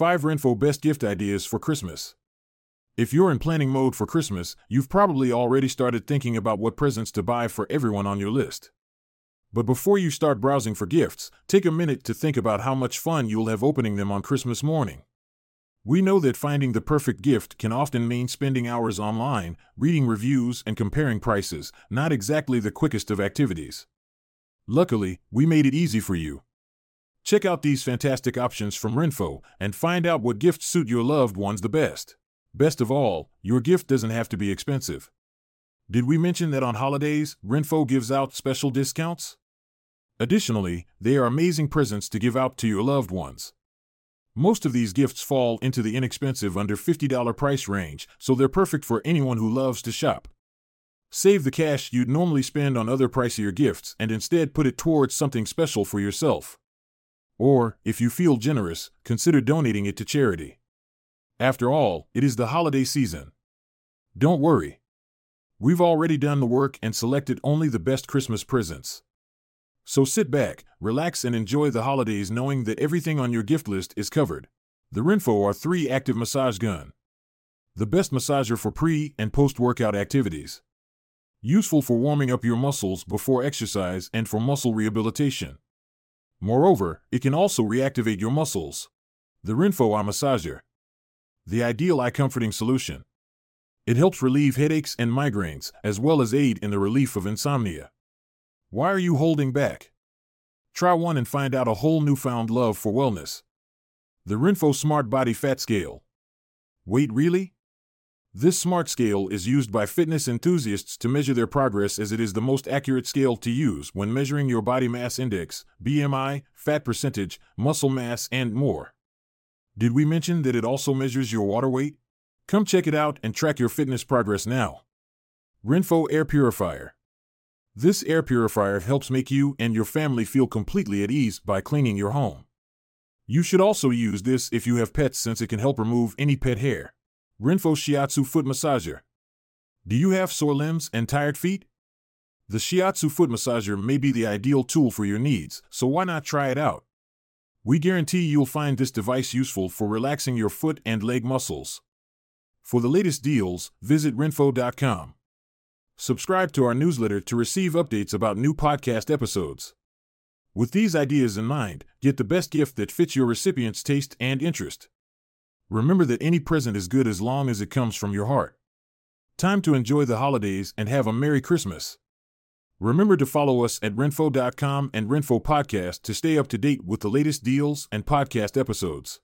5 RENPHO Best Gift Ideas for Christmas. If you're in planning mode for Christmas, you've probably already started thinking about what presents to buy for everyone on your list. But before you start browsing for gifts, take a minute to think about how much fun you'll have opening them on Christmas morning. We know that finding the perfect gift can often mean spending hours online, reading reviews, and comparing prices, not exactly the quickest of activities. Luckily, we made it easy for you. Check out these fantastic options from RENPHO and find out what gifts suit your loved ones the best. Best of all, your gift doesn't have to be expensive. Did we mention that on holidays, RENPHO gives out special discounts? Additionally, they are amazing presents to give out to your loved ones. Most of these gifts fall into the inexpensive under $50 price range, so they're perfect for anyone who loves to shop. Save the cash you'd normally spend on other pricier gifts and instead put it towards something special for yourself. Or, if you feel generous, consider donating it to charity. After all, it is the holiday season. Don't worry. We've already done the work and selected only the best Christmas presents. So sit back, relax, and enjoy the holidays knowing that everything on your gift list is covered. The RENPHO R3 active massage gun. The best massager for pre and post workout activities. Useful for warming up your muscles before exercise and for muscle rehabilitation. Moreover, it can also reactivate your muscles. The RENPHO Massager. The ideal eye comforting solution. It helps relieve headaches and migraines, as well as aid in the relief of insomnia. Why are you holding back? Try one and find out a whole newfound love for wellness. The RENPHO Smart Body Fat Scale. Wait, really? This smart scale is used by fitness enthusiasts to measure their progress as it is the most accurate scale to use when measuring your body mass index, BMI, fat percentage, muscle mass, and more. Did we mention that it also measures your water weight? Come check it out and track your fitness progress now. RENPHO Air Purifier. This air purifier helps make you and your family feel completely at ease by cleaning your home. You should also use this if you have pets since it can help remove any pet hair. RENPHO Shiatsu Foot Massager. Do you have sore limbs and tired feet? The Shiatsu Foot Massager may be the ideal tool for your needs, so why not try it out? We guarantee you'll find this device useful for relaxing your foot and leg muscles. For the latest deals, visit renpho.com. Subscribe to our newsletter to receive updates about new podcast episodes. With these ideas in mind, get the best gift that fits your recipient's taste and interest. Remember that any present is good as long as it comes from your heart. Time to enjoy the holidays and have a Merry Christmas. Remember to follow us at renpho.com and RENPHO Podcast to stay up to date with the latest deals and podcast episodes.